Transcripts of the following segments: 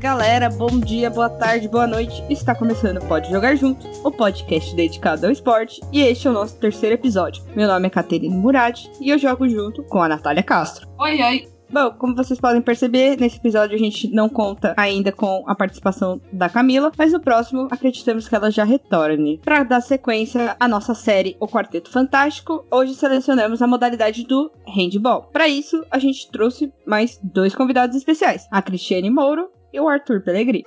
galera, bom dia, boa tarde, boa noite. Está começando Pode Jogar Junto, o podcast dedicado ao esporte, e este é o nosso terceiro episódio. Meu nome é Caterine Murad e eu jogo junto com a Natália Castro. Oi, oi. Bom, como vocês podem perceber, nesse episódio a gente não conta ainda com a participação da Camila, mas no próximo acreditamos que ela já retorne. Para dar sequência à nossa série O Quarteto Fantástico, hoje selecionamos a modalidade do handball. Para isso, a gente trouxe mais dois convidados especiais, a Cristiane Mouro e o Arthur Pellegrini.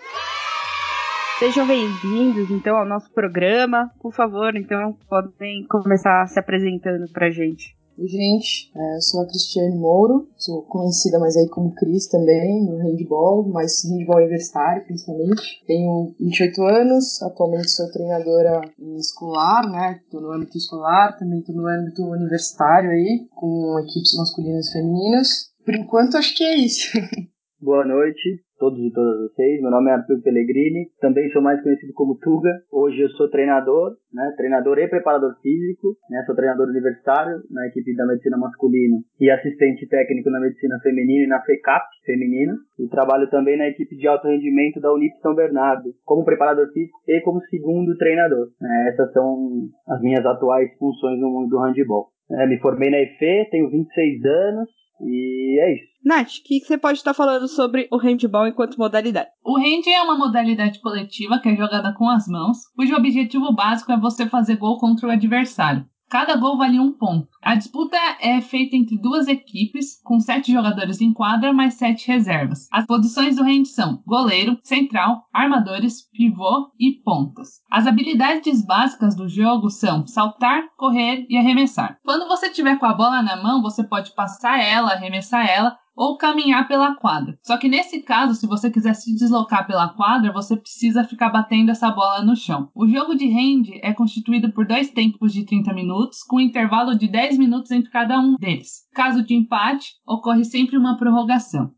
Sejam bem-vindos, então, ao nosso programa. Por favor, então, podem começar se apresentando pra gente. Oi, gente, é, eu sou a Cristiane Mouro, sou conhecida mais aí como Cris também, no handball, mas handball universitário principalmente. Tenho 28 anos, atualmente sou treinadora em escolar, né, tô no âmbito escolar, também tô no âmbito universitário aí, com equipes masculinas e femininas. Por enquanto, acho que é isso. Boa noite, todos e todas vocês. Meu nome é Arthur Pellegrini, também sou mais conhecido como Tuga. Hoje eu sou treinador, né, treinador e preparador físico, né, sou treinador universitário na equipe da medicina masculina e assistente técnico na medicina feminina e na FECAP feminina. E trabalho também na equipe de alto rendimento da Unip São Bernardo, como preparador físico e como segundo treinador. É, essas são as minhas atuais funções no mundo do handball. É, me formei na EFE, tenho 26 anos, e é isso. Nath, o que, você pode estar falando sobre o handball enquanto modalidade? O hand é uma modalidade coletiva que é jogada com as mãos, cujo objetivo básico é você fazer gol contra o adversário. Cada gol vale um ponto. A disputa é feita entre duas equipes, com sete jogadores em quadra, mais sete reservas. As posições do hand são goleiro, central, armadores, pivô e pontas. As habilidades básicas do jogo são saltar, correr e arremessar. Quando você tiver com a bola na mão, você pode passar ela, arremessar ela, ou caminhar pela quadra. Só que nesse caso, se você quiser se deslocar pela quadra, você precisa ficar batendo essa bola no chão. O jogo de hand é constituído por dois tempos de 30 minutos, com um intervalo de 10 minutos entre cada um deles. Caso de empate, ocorre sempre uma prorrogação.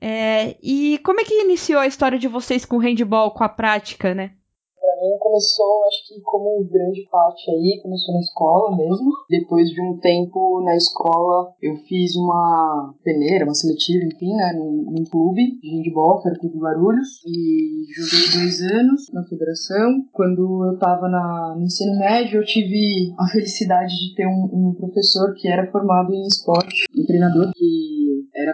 É, e como é que iniciou a história de vocês com o handball, com a prática, né? Mim começou, acho que como grande parte aí, começou na escola mesmo. Depois de um tempo na escola, eu fiz uma peneira, uma seletiva, enfim, né, num, num clube de handball, que era o Clube Barulhos, e joguei dois anos na federação. Quando eu tava na, no ensino médio, eu tive a felicidade de ter um, um professor que era formado em esporte, um treinador que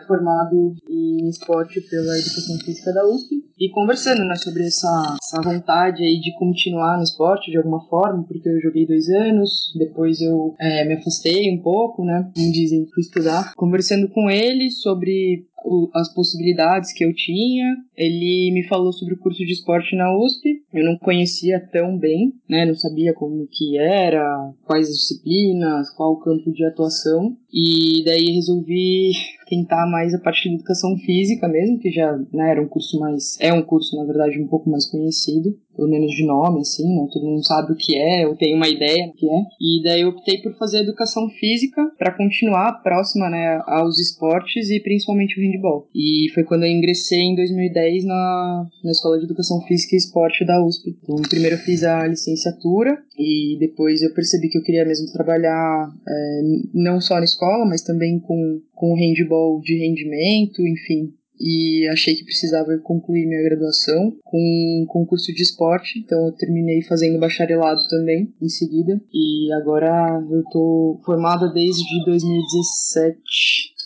formado em esporte pela educação física da USP e conversando né, sobre essa, essa vontade aí de continuar no esporte de alguma forma, porque eu joguei dois anos, depois eu é, me afastei um pouco, né? Como dizem, fui estudar. Conversando com ele sobre as possibilidades que eu tinha. Ele me falou sobre o curso de esporte na USP. Eu não conhecia tão bem, né? Não sabia como que era, quais disciplinas, qual o campo de atuação. E daí resolvi tentar mais a parte de educação física mesmo, que já né, era um curso mais. É um curso, na verdade, um pouco mais conhecido pelo menos de nome, assim, né? Todo mundo sabe o que é, eu tenho uma ideia do que é. E daí eu optei por fazer educação física para continuar próxima, né, aos esportes e principalmente o handball. E foi quando eu ingressei em 2010 na, na Escola de Educação Física e Esporte da USP. Então, primeiro eu fiz a licenciatura e depois eu percebi que eu queria mesmo trabalhar é, não só na escola, mas também com, com handball de rendimento, enfim, e achei que precisava concluir minha graduação com concurso de esporte, então eu terminei fazendo bacharelado também em seguida. E agora eu tô formada desde 2017,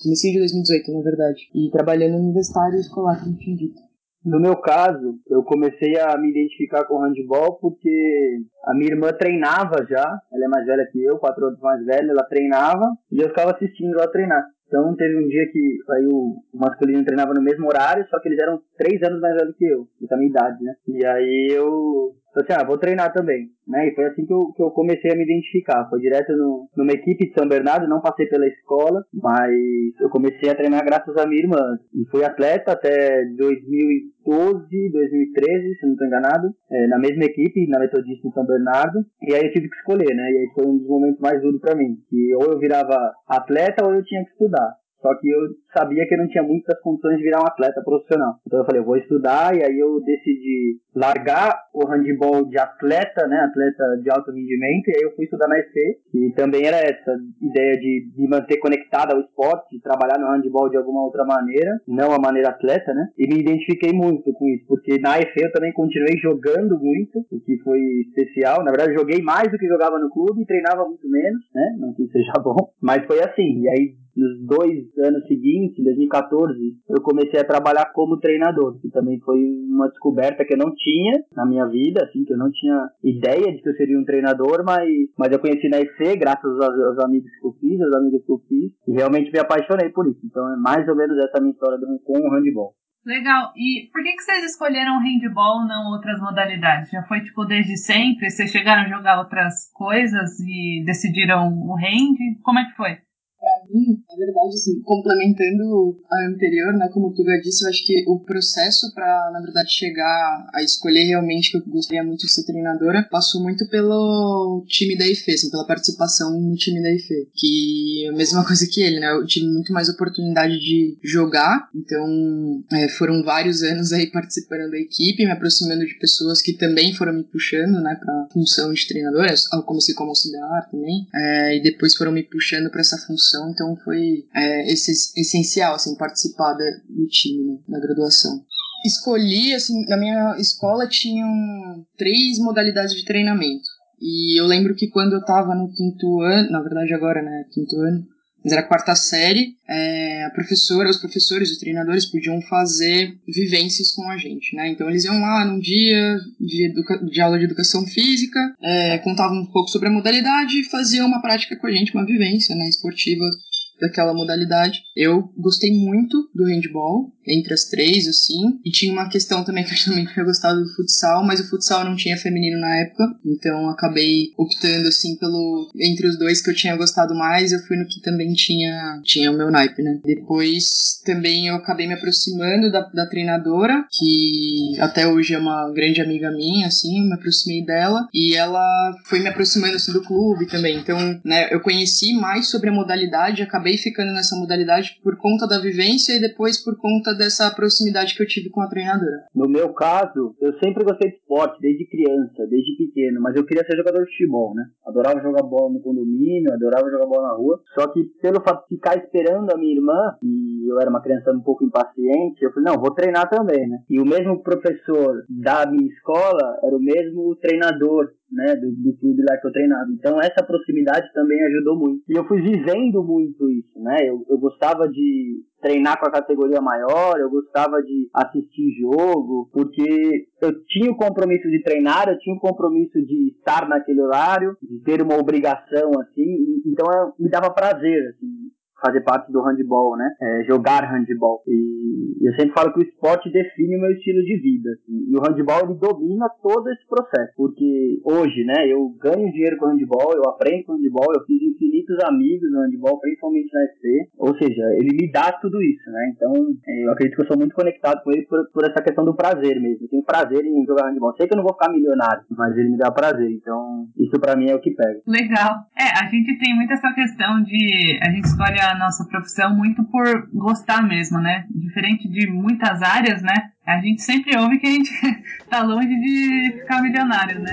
comecei de 2018 na verdade, e trabalhando no universitário escolar, como tinha dito. No meu caso, eu comecei a me identificar com handball porque a minha irmã treinava já, ela é mais velha que eu, quatro anos mais velha, ela treinava e eu ficava assistindo ela treinar. Então teve um dia que aí o, masculino treinava no mesmo horário, só que eles eram três anos mais velhos que eu, da minha idade, né? E aí eu falei assim, ah, vou treinar também, né? E foi assim que eu, que eu comecei a me identificar. Foi direto no, numa equipe de São Bernardo, não passei pela escola, mas eu comecei a treinar graças à minha irmã. E fui atleta até 2012, 2013, se não estou enganado, é, na mesma equipe, na Metodista em São Bernardo. E aí eu tive que escolher, né? E aí foi um dos momentos mais duros para mim, que ou eu virava atleta ou eu tinha que estudar. Só que eu sabia que eu não tinha muitas condições de virar um atleta profissional. Então eu falei, eu vou estudar e aí eu decidi largar o handball de atleta, né, atleta de alto rendimento, e aí eu fui estudar na EFE, e também era essa ideia de me manter conectado ao esporte, de trabalhar no handball de alguma outra maneira, não a maneira atleta, né, e me identifiquei muito com isso, porque na EFE eu também continuei jogando muito, o que foi especial, na verdade joguei mais do que jogava no clube treinava muito menos, né, não que seja bom, mas foi assim, e aí nos dois anos seguintes, em 2014, eu comecei a trabalhar como treinador, que também foi uma descoberta que eu não tinha na minha vida, assim, que eu não tinha ideia de que eu seria um treinador, mas, mas eu conheci na EC graças aos, aos amigos que eu fiz, às amigas que eu fiz, e realmente me apaixonei por isso. Então é mais ou menos essa minha história com o handball. Legal. E por que, que vocês escolheram handball não outras modalidades? Já foi tipo desde sempre? Vocês chegaram a jogar outras coisas e decidiram o hand? Como é que foi? Pra mim, na verdade, assim, complementando a anterior, né, como o Tuga disse, eu acho que o processo para, na verdade, chegar a escolher realmente que eu gostaria muito de ser treinadora passou muito pelo time da IFE, assim, pela participação no time da IFE, que é a mesma coisa que ele, né, eu tive muito mais oportunidade de jogar, então é, foram vários anos aí participando da equipe, me aproximando de pessoas que também foram me puxando, né, pra função de treinadora, eu comecei como auxiliar também, é, e depois foram me puxando para essa função então foi é, essencial assim, participar do time né, graduação. Escolhi, assim, na minha escola tinham três modalidades de treinamento. E eu lembro que quando eu tava no quinto ano, na verdade agora, né, quinto ano, mas era a quarta série, é, a professora, os professores, os treinadores podiam fazer vivências com a gente, né? Então eles iam lá num dia de, de aula de educação física, é, contavam um pouco sobre a modalidade e faziam uma prática com a gente, uma vivência né, esportiva daquela modalidade. Eu gostei muito do handball, entre as três, assim, e tinha uma questão também que eu também tinha gostado do futsal, mas o futsal não tinha feminino na época, então acabei optando, assim, pelo... entre os dois que eu tinha gostado mais, eu fui no que também tinha, tinha o meu naipe, né. Depois, também eu acabei me aproximando da, da treinadora, que até hoje é uma grande amiga minha, assim, me aproximei dela, e ela foi me aproximando, assim, do clube também, então, né, eu conheci mais sobre a modalidade, acabei acabei ficando nessa modalidade por conta da vivência e depois por conta dessa proximidade que eu tive com a treinadora. No meu caso, eu sempre gostei de esporte, desde criança, desde pequeno, mas eu queria ser jogador de futebol, né? Adorava jogar bola no condomínio, adorava jogar bola na rua. Só que pelo fato de ficar esperando a minha irmã, e eu era uma criança um pouco impaciente, eu falei, não, vou treinar também, né? E o mesmo professor da minha escola era o mesmo treinador né, do, do clube lá que eu treinava. Então essa proximidade também ajudou muito. E eu fui vivendo muito isso, né? Eu, eu gostava de treinar com a categoria maior, eu gostava de assistir jogo, porque eu tinha o compromisso de treinar, eu tinha o compromisso de estar naquele horário, de ter uma obrigação assim, então eu, me dava prazer assim fazer parte do handball, né? É, jogar handball. E eu sempre falo que o esporte define o meu estilo de vida. Assim. E o handball ele domina todo esse processo. Porque hoje, né, eu ganho dinheiro com handball, eu aprendo com handball, eu fiz infinitos amigos no handball, principalmente na SC. Ou seja, ele me dá tudo isso, né? Então, é, eu acredito que eu sou muito conectado com ele por, por essa questão do prazer mesmo. Eu tenho prazer em jogar handball. Sei que eu não vou ficar milionário, mas ele me dá prazer. Então, isso para mim é o que pega. Legal. É, a gente tem muito essa questão de a gente escolhe a nossa profissão muito por gostar mesmo, né? Diferente de muitas áreas, né? A gente sempre ouve que a gente tá longe de ficar milionário, né?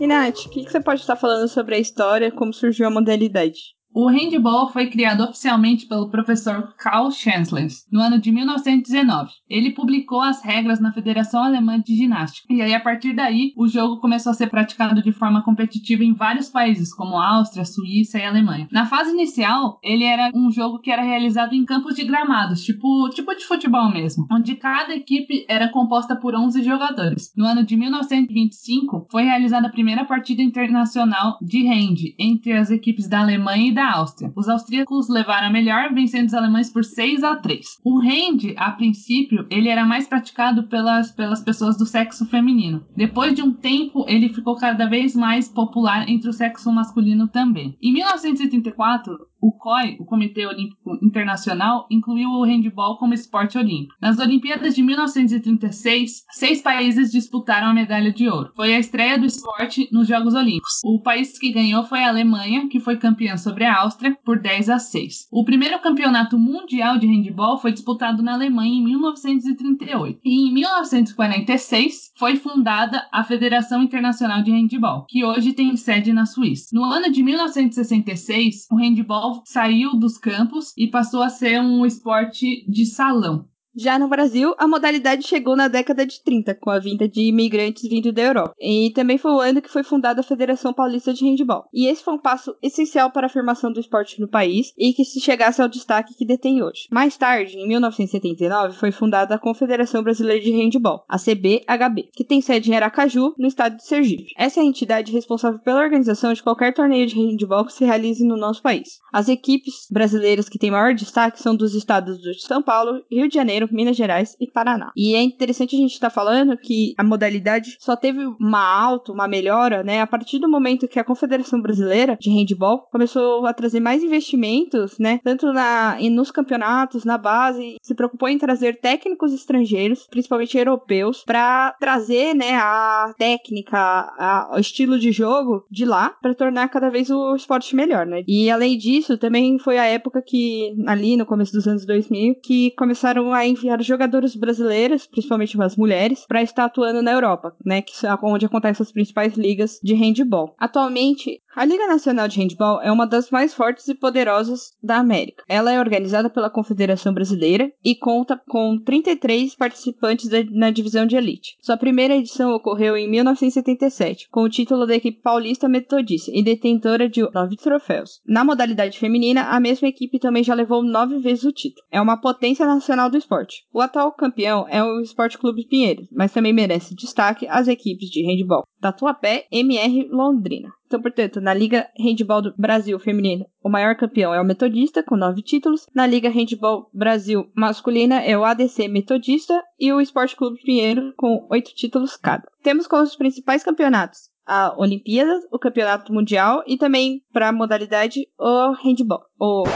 E Nath, o que, você pode estar falando sobre a história, como surgiu a modalidade? O handball foi criado oficialmente pelo professor Karl Chancellor no ano de 1919. Ele publicou as regras na Federação Alemã de Ginástica. E aí, a partir daí, o jogo começou a ser praticado de forma competitiva em vários países, como Áustria, Suíça e Alemanha. Na fase inicial, ele era um jogo que era realizado em campos de gramados, tipo, tipo de futebol mesmo, onde cada equipe era composta por 11 jogadores. No ano de 1925, foi realizada a primeira partida internacional de hand entre as equipes da Alemanha e da da Áustria. Os austríacos levaram a melhor, vencendo os alemães por 6 a 3. O hand, a princípio, ele era mais praticado pelas, pelas pessoas do sexo feminino. Depois de um tempo, ele ficou cada vez mais popular entre o sexo masculino também. Em 1934, O COI, o Comitê Olímpico Internacional, incluiu o handball como esporte olímpico. Nas Olimpíadas de 1936, seis países disputaram a medalha de ouro. Foi a estreia do esporte nos Jogos Olímpicos. O país que ganhou foi a Alemanha, que foi campeã sobre a Áustria por 10 a 6. O primeiro campeonato mundial de handball foi disputado na Alemanha em 1938. E em 1946 foi fundada a Federação Internacional de Handball, que hoje tem sede na Suíça. No ano de 1966, o handball saiu dos campos e passou a ser um esporte de salão. Já no Brasil, a modalidade chegou na década de 30, com a vinda de imigrantes vindo da Europa. E também foi o ano que foi fundada a Federação Paulista de Handball. E esse foi um passo essencial para a afirmação do esporte no país e que se chegasse ao destaque que detém hoje. Mais tarde, em 1979, foi fundada a Confederação Brasileira de Handball, a CBHB, que tem sede em Aracaju, no estado de Sergipe. Essa é a entidade responsável pela organização de qualquer torneio de handball que se realize no nosso país. As equipes brasileiras que têm maior destaque são dos estados de São Paulo, Rio de Janeiro, Minas Gerais e Paraná. E é interessante a gente estar tá falando que a modalidade só teve uma alta, uma melhora, né, a partir do momento que a Confederação Brasileira de Handball começou a trazer mais investimentos, né, tanto na nos campeonatos, na base, se preocupou em trazer técnicos estrangeiros, principalmente europeus, para trazer, né, a técnica, a, o estilo de jogo de lá, para tornar cada vez o esporte melhor, né? E além disso, também foi a época que ali no começo dos anos 2000 que começaram a enviar jogadores brasileiros, principalmente as mulheres, para estar atuando na Europa, né, que é onde acontecem as principais ligas de handball. Atualmente, a Liga Nacional de Handball é uma das mais fortes e poderosas da América. Ela é organizada pela Confederação Brasileira e conta com 33 participantes na divisão de elite. Sua primeira edição ocorreu em 1977, com o título da equipe paulista metodista e detentora de nove troféus. Na modalidade feminina, a mesma equipe também já levou nove vezes o título. É uma potência nacional do esporte. O atual campeão é o Esporte Clube Pinheiros, mas também merece destaque as equipes de handball Tatuapé MR Londrina. Então, portanto, na Liga Handball do Brasil Feminino, o maior campeão é o Metodista, com nove títulos. Na Liga Handball Brasil Masculina é o ADC Metodista e o Esporte Clube Pinheiro, com oito títulos cada. Temos como os principais campeonatos a Olimpíada, o Campeonato Mundial e também, para a modalidade, o Handball. O... o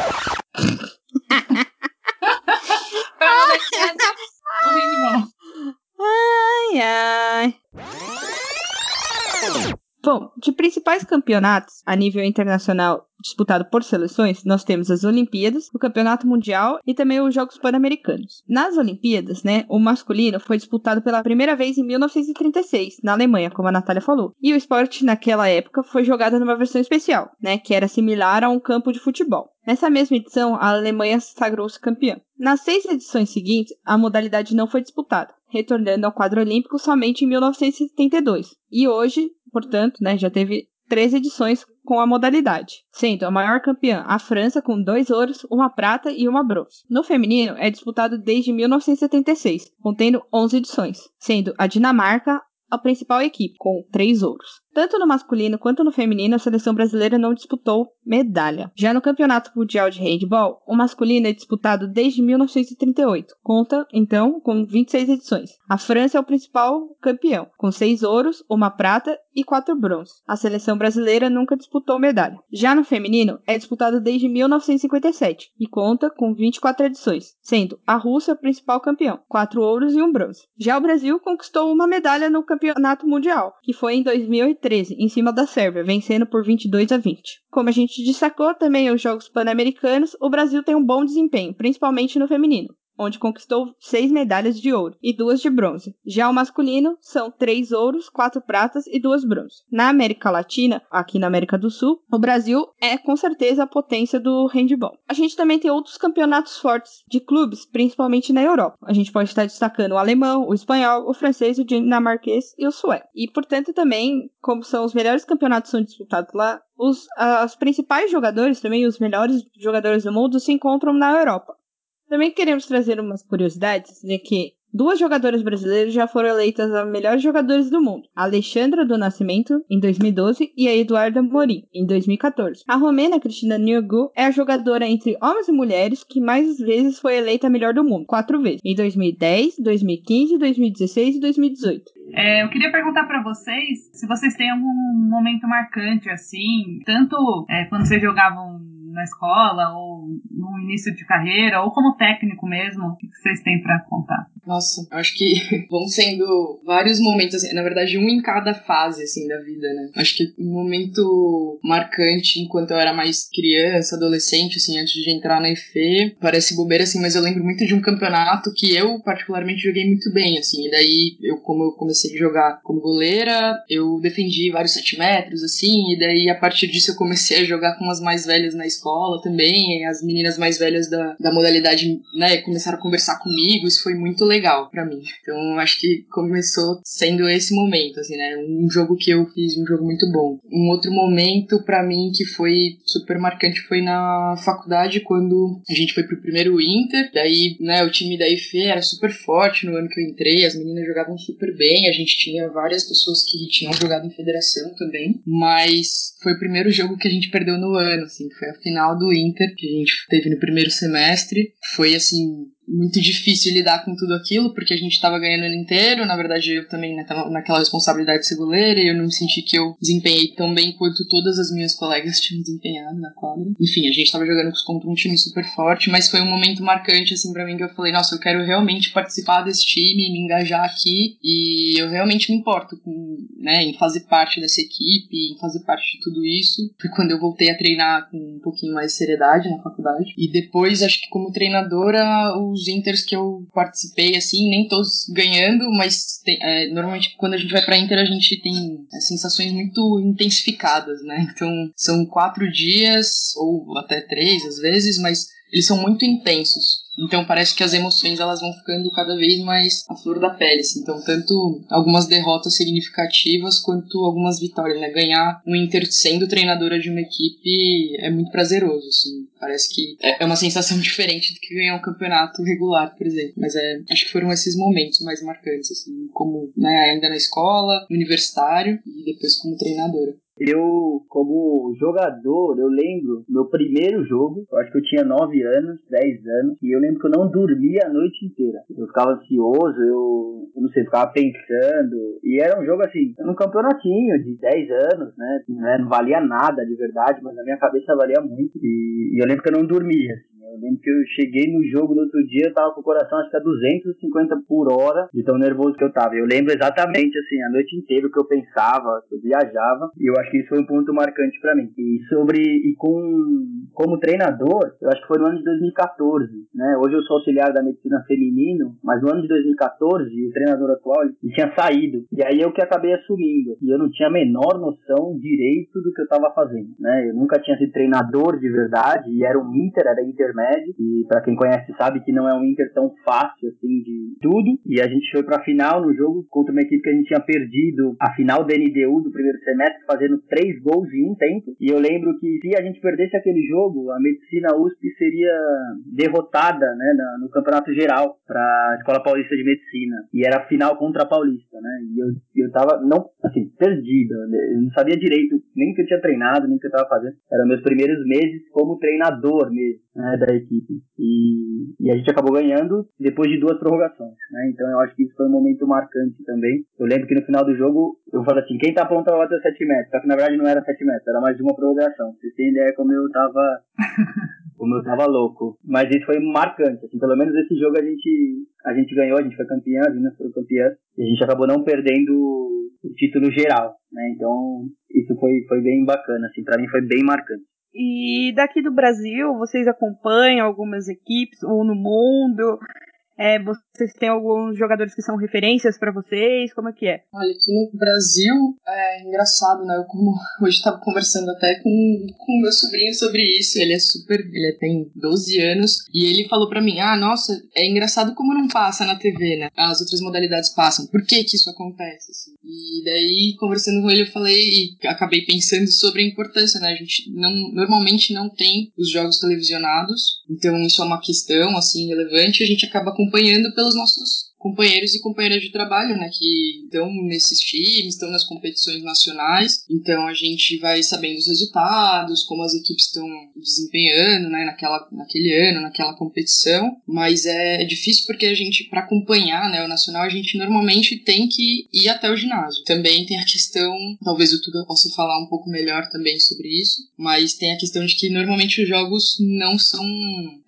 handball. Ai, ai. Bom, de principais campeonatos a nível internacional disputado por seleções, nós temos as Olimpíadas, o Campeonato Mundial e também os Jogos Pan-Americanos. Nas Olimpíadas, né, o masculino foi disputado pela primeira vez em 1936, na Alemanha, como a Natália falou. E o esporte naquela época foi jogado numa versão especial, né, que era similar a um campo de futebol. Nessa mesma edição, a Alemanha sagrou-se campeã. Nas seis edições seguintes, a modalidade não foi disputada, retornando ao quadro olímpico somente em 1972. E hoje, portanto, né, já teve três edições com a modalidade, sendo a maior campeã a França com dois ouros, uma prata e uma bronze. No feminino é disputado desde 1976, contendo 11 edições, sendo a Dinamarca a principal equipe, com três ouros. Tanto no masculino quanto no feminino, a seleção brasileira não disputou medalha. Já no Campeonato Mundial de Handball, o masculino é disputado desde 1938. Conta, então, com 26 edições. A França é o principal campeão, com seis ouros, uma prata e quatro bronzes. A seleção brasileira nunca disputou medalha. Já no feminino, é disputado desde 1957 e conta com 24 edições, sendo a Rússia o principal campeão, quatro ouros e um bronze. Já o Brasil conquistou uma medalha no Campeonato Mundial, que foi em 2013 13, em cima da Sérvia, vencendo por 22 a 20. Como a gente destacou também os Jogos Pan-Americanos, o Brasil tem um bom desempenho, principalmente no feminino onde conquistou seis medalhas de ouro e duas de bronze. Já o masculino são três ouros, quatro pratas e duas bronzes. Na América Latina, aqui na América do Sul, o Brasil é com certeza a potência do handball. A gente também tem outros campeonatos fortes de clubes, principalmente na Europa. A gente pode estar destacando o alemão, o espanhol, o francês, o dinamarquês e o sueco. E portanto também, como são os melhores campeonatos são disputados lá, os as principais jogadores também, os melhores jogadores do mundo se encontram na Europa. Também queremos trazer umas curiosidades de que duas jogadoras brasileiras já foram eleitas as melhores jogadoras do mundo: a Alexandra do Nascimento, em 2012, e a Eduarda Morim, em 2014. A romena Cristina Niogu é a jogadora entre homens e mulheres que mais vezes foi eleita a melhor do mundo, quatro vezes, em 2010, 2015, 2016 e 2018. É, eu queria perguntar para vocês se vocês têm algum momento marcante assim, tanto é, quando vocês jogavam na escola, ou no início de carreira, ou como técnico mesmo? O que vocês têm para contar? Nossa, acho que vão sendo vários momentos, assim, na verdade, um em cada fase, assim, da vida, né? Acho que um momento marcante enquanto eu era mais criança, adolescente, assim, antes de entrar na EFE, parece bobeira, assim, mas eu lembro muito de um campeonato que eu, particularmente, joguei muito bem, assim, e daí, eu, como eu comecei a jogar como goleira, eu defendi vários sete metros, assim, e daí, a partir disso, eu comecei a jogar com as mais velhas na escola também, as meninas mais velhas da, da modalidade, né, começaram a conversar comigo, isso foi muito legal para mim. Então acho que começou sendo esse momento, assim, né? Um jogo que eu fiz, um jogo muito bom. Um outro momento para mim que foi super marcante foi na faculdade quando a gente foi pro primeiro Inter. Daí, né, o time da IFE era super forte no ano que eu entrei, as meninas jogavam super bem, a gente tinha várias pessoas que tinham jogado em federação também, mas foi o primeiro jogo que a gente perdeu no ano, assim, foi a final do Inter que a gente teve no primeiro semestre. Foi assim, muito difícil lidar com tudo aquilo, porque a gente estava ganhando o ano inteiro. Na verdade, eu também né, naquela responsabilidade de ser goleira eu não senti que eu desempenhei tão bem quanto todas as minhas colegas tinham desempenhado na quadra. Enfim, a gente estava jogando contra um time super forte, mas foi um momento marcante, assim, para mim, que eu falei: nossa, eu quero realmente participar desse time, me engajar aqui e eu realmente me importo com, né, em fazer parte dessa equipe, em fazer parte de tudo isso. Foi quando eu voltei a treinar com um pouquinho mais de seriedade na faculdade. E depois, acho que como treinadora, o os Inters que eu participei, assim, nem todos ganhando, mas tem, é, normalmente quando a gente vai pra Inter a gente tem é, sensações muito intensificadas, né? Então são quatro dias, ou até três às vezes, mas eles são muito intensos. Então parece que as emoções elas vão ficando cada vez mais à flor da pele. Assim. Então tanto algumas derrotas significativas quanto algumas vitórias. Né? Ganhar um Inter sendo treinadora de uma equipe é muito prazeroso. Assim. Parece que é, é uma sensação diferente do que ganhar um campeonato regular, por exemplo. Mas é, acho que foram esses momentos mais marcantes, assim, como né, ainda na escola, universitário e depois como treinadora. Eu, como jogador, eu lembro meu primeiro jogo, eu acho que eu tinha 9 anos, 10 anos, e eu lembro que eu não dormia a noite inteira. Eu ficava ansioso, eu, eu não sei, ficava pensando, e era um jogo assim, um campeonatinho de 10 anos, né? Não valia nada de verdade, mas na minha cabeça valia muito, e, e eu lembro que eu não dormia, assim. Lembro que eu cheguei no jogo no outro dia, eu tava com o coração acho que a 250 por hora, de tão nervoso que eu tava. Eu lembro exatamente, assim, a noite inteira o que eu pensava, que eu viajava, e eu acho que isso foi um ponto marcante para mim. E sobre, e com, como treinador, eu acho que foi no ano de 2014, né? Hoje eu sou auxiliar da medicina feminino, mas no ano de 2014, o treinador atual, ele tinha saído. E aí eu que acabei assumindo. E eu não tinha a menor noção direito do que eu tava fazendo, né? Eu nunca tinha sido treinador de verdade, e era um Inter, era intermédio e para quem conhece sabe que não é um Inter tão fácil assim de tudo. E a gente foi para a final no jogo contra uma equipe que a gente tinha perdido a final da NDU do primeiro semestre, fazendo três gols em um tempo. E eu lembro que se a gente perdesse aquele jogo, a Medicina USP seria derrotada né, no campeonato geral para a Escola Paulista de Medicina. E era final contra a Paulista, né? E eu, eu tava, não, assim, perdida. Eu não sabia direito nem que eu tinha treinado, nem que eu tava fazendo. Eram meus primeiros meses como treinador mesmo, né, da equipe. E, e a gente acabou ganhando depois de duas prorrogações, né? Então eu acho que isso foi um momento marcante também. Eu lembro que no final do jogo eu falei assim, quem tá pronto pra bater 7 metros? Só que na verdade não era 7 metros, era mais de uma prorrogação. Vocês têm ideia como eu tava... como eu tava louco. Mas isso foi marcante, assim, pelo menos esse jogo a gente, a gente ganhou, a gente foi campeã, as meninas foram campeãs, e a gente acabou não perdendo o título geral, né? Então, isso foi, foi bem bacana, assim, para mim foi bem marcante. E daqui do Brasil, vocês acompanham algumas equipes ou no mundo? É, vocês têm alguns jogadores que são referências para vocês? Como é que é? Olha, aqui no Brasil é engraçado, né? Eu como hoje estava conversando até com o meu sobrinho sobre isso. Ele é super. Ele tem 12 anos. E ele falou para mim: Ah, nossa, é engraçado como não passa na TV, né? As outras modalidades passam. Por que que isso acontece? Assim? E daí, conversando com ele, eu falei e acabei pensando sobre a importância, né? A gente não, normalmente não tem os jogos televisionados. Então, isso é uma questão, assim, relevante. A gente acaba com acompanhando pelos nossos companheiros e companheiras de trabalho, né, que estão nesses times, estão nas competições nacionais. Então a gente vai sabendo os resultados, como as equipes estão desempenhando, né, naquela, naquele ano, naquela competição. Mas é difícil porque a gente, para acompanhar, né, o nacional, a gente normalmente tem que ir até o ginásio. Também tem a questão, talvez o Tuga possa falar um pouco melhor também sobre isso, mas tem a questão de que normalmente os jogos não são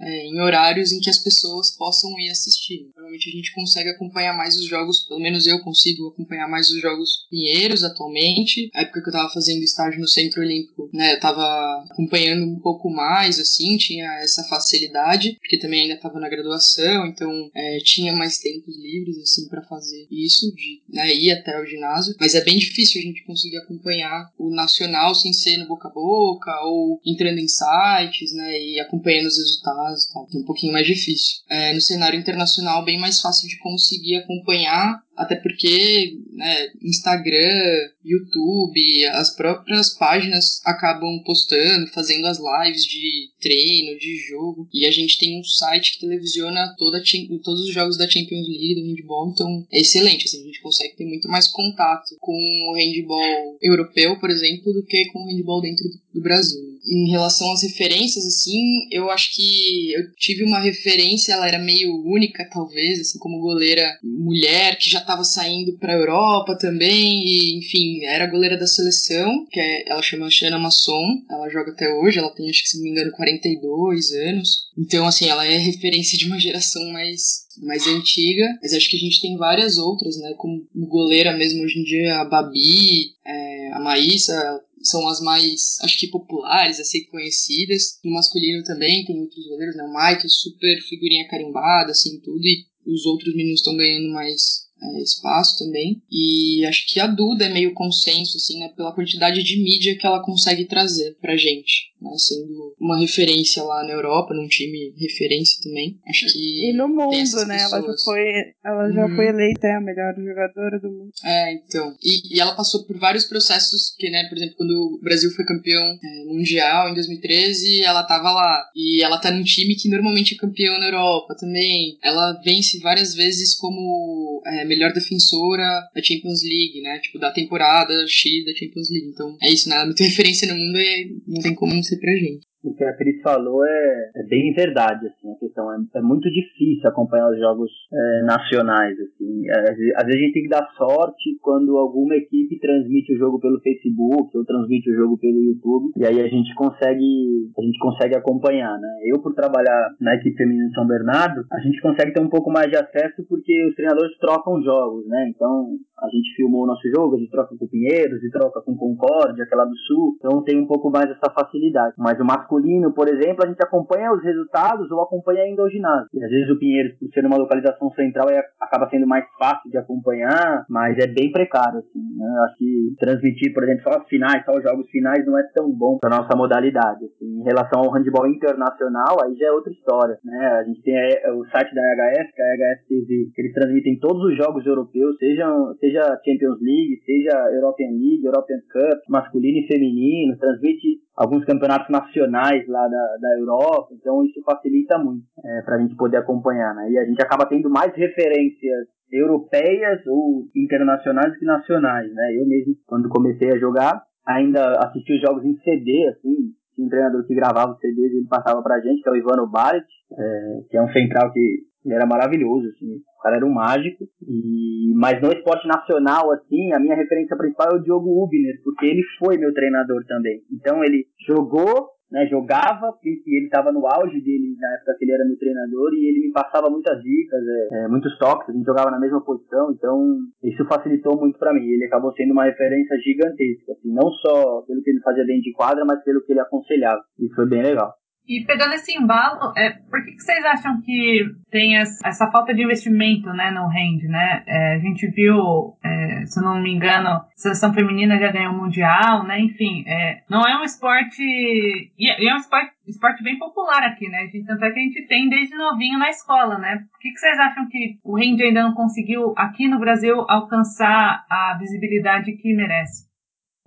é, em horários em que as pessoas possam ir assistir. Normalmente a gente consegue acompanhar mais os jogos, pelo menos eu consigo acompanhar mais os jogos pinheiros atualmente. A época que eu tava fazendo estágio no Centro Olímpico, né, eu tava acompanhando um pouco mais, assim, tinha essa facilidade, porque também ainda tava na graduação, então é, tinha mais tempos livres, assim, para fazer isso, de né, ir até o ginásio. Mas é bem difícil a gente conseguir acompanhar o nacional sem ser no boca a boca ou entrando em sites, né, e acompanhando os resultados e tal. É um pouquinho mais difícil. É, no cenário internacional, bem mais fácil de conseguir acompanhar até porque né, Instagram, YouTube, as próprias páginas acabam postando, fazendo as lives de treino, de jogo. E a gente tem um site que televisiona toda todos os jogos da Champions League do handball, então é excelente. Assim, a gente consegue ter muito mais contato com o handball europeu, por exemplo, do que com o handball dentro do Brasil. Em relação às referências, assim, eu acho que eu tive uma referência, ela era meio única, talvez, assim, como goleira mulher, que já estava saindo para a Europa também, e enfim, era goleira da seleção, que é, ela chama Shanna Masson, ela joga até hoje, ela tem, acho que se não me engano, 42 anos. Então, assim, ela é referência de uma geração mais mais antiga, mas acho que a gente tem várias outras, né? Como goleira mesmo hoje em dia, a Babi, é, a Maísa, são as mais, acho que populares, assim, conhecidas. No masculino também tem outros goleiros, né? O Michael, super figurinha carimbada, assim, tudo, e os outros meninos estão ganhando mais é, espaço também. E acho que a Duda é meio consenso, assim, né? Pela quantidade de mídia que ela consegue trazer pra gente. Né, sendo uma referência lá na Europa, num time referência também. Acho que. E no mundo, né? Ela já foi, ela já uhum. foi eleita a melhor jogadora do mundo. É, então. E, e, ela passou por vários processos que, né, por exemplo, quando o Brasil foi campeão é, mundial em 2013, ela tava lá. E ela tá num time que normalmente é campeão na Europa também. Ela vence várias vezes como é, melhor defensora da Champions League, né? Tipo, da temporada X da Champions League. Então, é isso, né? Ela é muito referência no mundo e não tem como ser pra gente. O que a Cris falou é, é, bem verdade, assim, a questão é, é muito difícil acompanhar os jogos é, nacionais, assim, é, às vezes a gente tem que dar sorte quando alguma equipe transmite o jogo pelo Facebook ou transmite o jogo pelo YouTube, e aí a gente consegue, a gente consegue acompanhar, né, eu por trabalhar na equipe feminina de São Bernardo, a gente consegue ter um pouco mais de acesso porque os treinadores trocam jogos, né, então a gente filmou o nosso jogo, a gente troca com Pinheiros e troca com Concórdia, aquela do Sul, então tem um pouco mais essa facilidade, mas o masculino por exemplo, a gente acompanha os resultados ou acompanha ainda o ginásio. E às vezes o Pinheiros, por ser uma localização central, é, acaba sendo mais fácil de acompanhar, mas é bem precário, assim, né? Acho que transmitir, por exemplo, só as finais, só os jogos finais não é tão bom para nossa modalidade. Assim. Em relação ao handball internacional, aí já é outra história, né? A gente tem é, o site da EHF, que é a EHF TV, que eles transmitem todos os jogos europeus, sejam, seja Champions League, seja European League, European Cup, masculino e feminino, transmite alguns campeonatos nacionais lá da, da Europa, então isso facilita muito é, para a gente poder acompanhar, né? E a gente acaba tendo mais referências europeias ou internacionais que nacionais, né? Eu mesmo, quando comecei a jogar, ainda assisti os jogos em CD, assim, um treinador que gravava os CDs ele passava pra gente, que é o Ivano Barit, é, que é um central que era maravilhoso, assim. O cara era um mágico. E... Mas no esporte nacional, assim, a minha referência principal é o Diogo Ubner, porque ele foi meu treinador também. Então ele jogou, né, jogava, porque ele estava no auge dele na época que ele era meu treinador, e ele me passava muitas dicas, é, é, muitos toques, a gente jogava na mesma posição, então isso facilitou muito para mim. Ele acabou sendo uma referência gigantesca, assim, não só pelo que ele fazia dentro de quadra, mas pelo que ele aconselhava. Isso foi bem legal. E pegando esse embalo, é, por que, que vocês acham que tem essa falta de investimento né, no hand? Né? É, a gente viu, é, se não me engano, a seleção feminina já ganhou o Mundial, né? Enfim, é, não é um esporte. E é um esporte, esporte bem popular aqui, né? Gente, tanto é que a gente tem desde novinho na escola, né? Por que, que vocês acham que o hand ainda não conseguiu, aqui no Brasil, alcançar a visibilidade que merece?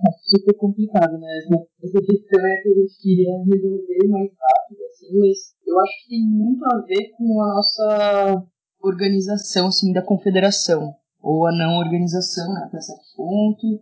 É super complicado, né? Essa, essa questão é que a gente queria resolver mais rápido, assim, mas eu acho que tem muito a ver com a nossa organização assim da confederação ou a não organização, né, até certo ponto.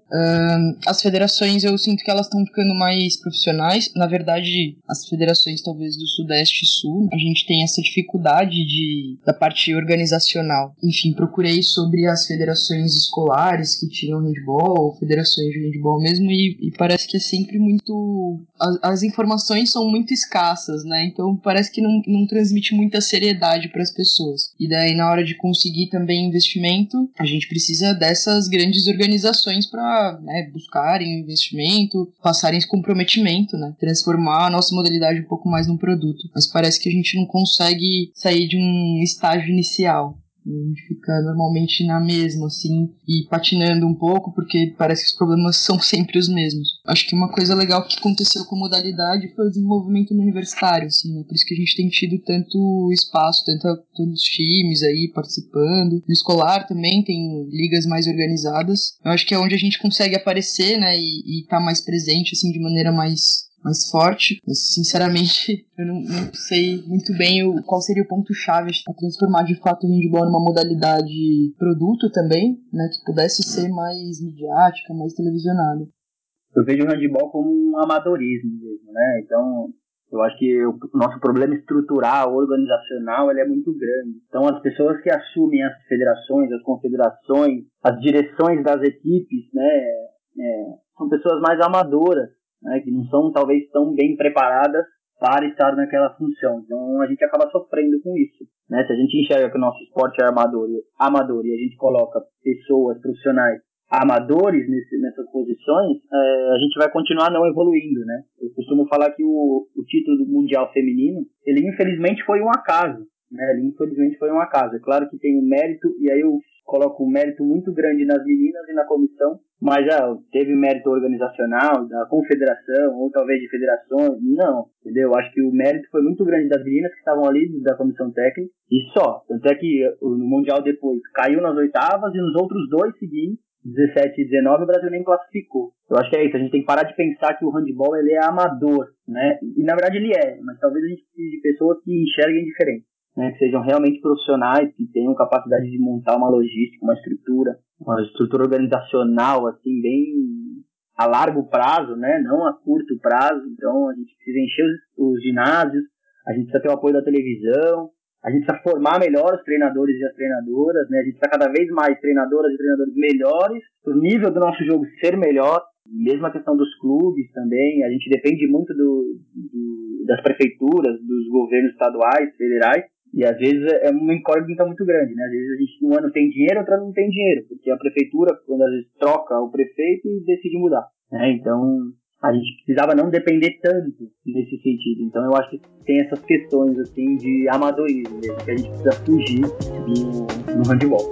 As federações eu sinto que elas estão ficando mais profissionais. Na verdade, as federações talvez do Sudeste e Sul, a gente tem essa dificuldade de da parte organizacional. Enfim, procurei sobre as federações escolares que tinham handball, federações de handball mesmo, e, e parece que é sempre muito. As, as, informações são muito escassas, né? Então parece que não, não transmite muita seriedade para as pessoas. E daí, na hora de conseguir também investimento, a gente precisa dessas grandes organizações para né, buscarem investimento, passarem esse comprometimento, né, transformar a nossa modalidade um pouco mais num produto. Mas parece que a gente não consegue sair de um estágio inicial. A gente fica normalmente na mesma, assim, e patinando um pouco, porque parece que os problemas são sempre os mesmos. Acho que uma coisa legal que aconteceu com modalidade foi o desenvolvimento no universitário, assim, né? Por isso que a gente tem tido tanto espaço, tanto, tantos times aí participando. No escolar também tem ligas mais organizadas. Eu acho que é onde a gente consegue aparecer, né, e estar tá mais presente, assim, de maneira mais mais forte. Mas, sinceramente, eu não, não sei muito bem o, qual seria o ponto-chave para transformar de fato o handball numa modalidade produto também, né, que pudesse ser mais midiática, mais televisionada. Eu vejo o handball como um amadorismo mesmo, né? Então, eu acho que o nosso problema estrutural, organizacional, ele é muito grande. Então, as pessoas que assumem as federações, as confederações, as direções das equipes, né, é, são pessoas mais amadoras né, que não são talvez tão bem preparadas para estar naquela função. Então a gente acaba sofrendo com isso. Né? Se a gente enxerga que o nosso esporte é amador, amador e a gente coloca pessoas profissionais amadores nesse, nessas posições, é, a gente vai continuar não evoluindo, né? Eu costumo falar que o, o título do mundial feminino, ele infelizmente foi um acaso, né? Ele infelizmente foi um acaso. É claro que tem um mérito e aí eu coloco um mérito muito grande nas meninas e na comissão, mas já teve mérito organizacional, da confederação, ou talvez de federações, não, entendeu? Acho que o mérito foi muito grande das meninas que estavam ali, da comissão técnica, e só. Tanto é que no Mundial depois caiu nas oitavas e nos outros dois seguintes, 17 e 19, o Brasil nem classificou. Eu acho que é isso, a gente tem que parar de pensar que o handball ele é amador, né? E na verdade ele é, mas talvez a gente precise de pessoas que enxerguem diferente né, que sejam realmente profissionais, que tenham capacidade de montar uma logística, uma estrutura, uma estrutura organizacional, assim, bem a largo prazo, né, não a curto prazo. Então, a gente precisa encher os, os ginásios, a gente precisa ter o apoio da televisão, a gente precisa formar melhor os treinadores e as treinadoras, né? A gente precisa cada vez mais treinadoras e treinadores melhores, o nível do nosso jogo ser melhor, mesmo a questão dos clubes também, a gente depende muito do, do das prefeituras, dos governos estaduais, federais, e às vezes é uma incógnita muito grande, né? Às vezes a gente um ano tem dinheiro, outro ano não tem dinheiro, porque a prefeitura, quando às vezes troca o prefeito e decide mudar, né? Então a gente precisava não depender tanto nesse sentido. Então eu acho que tem essas questões assim de amadorismo mesmo, que a gente precisa fugir no, no handball.